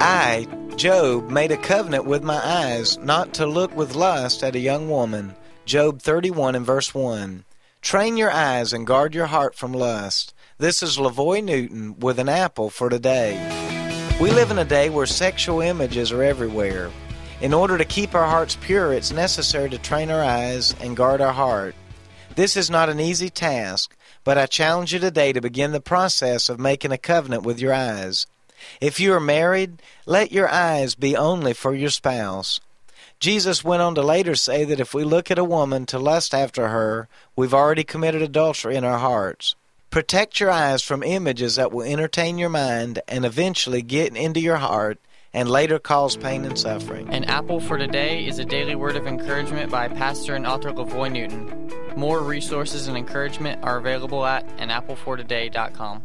I, Job, made a covenant with my eyes not to look with lust at a young woman. Job 31 and verse 1. Train your eyes and guard your heart from lust. This is LaVoy Newton with an apple for today. We live in a day where sexual images are everywhere. In order to keep our hearts pure, it's necessary to train our eyes and guard our heart. This is not an easy task, but I challenge you today to begin the process of making a covenant with your eyes. If you are married, let your eyes be only for your spouse. Jesus went on to later say that if we look at a woman to lust after her, we've already committed adultery in our hearts. Protect your eyes from images that will entertain your mind and eventually get into your heart and later cause pain and suffering. An Apple for Today is a daily word of encouragement by pastor and author LaVoy Newton. More resources and encouragement are available at anapplefortoday.com.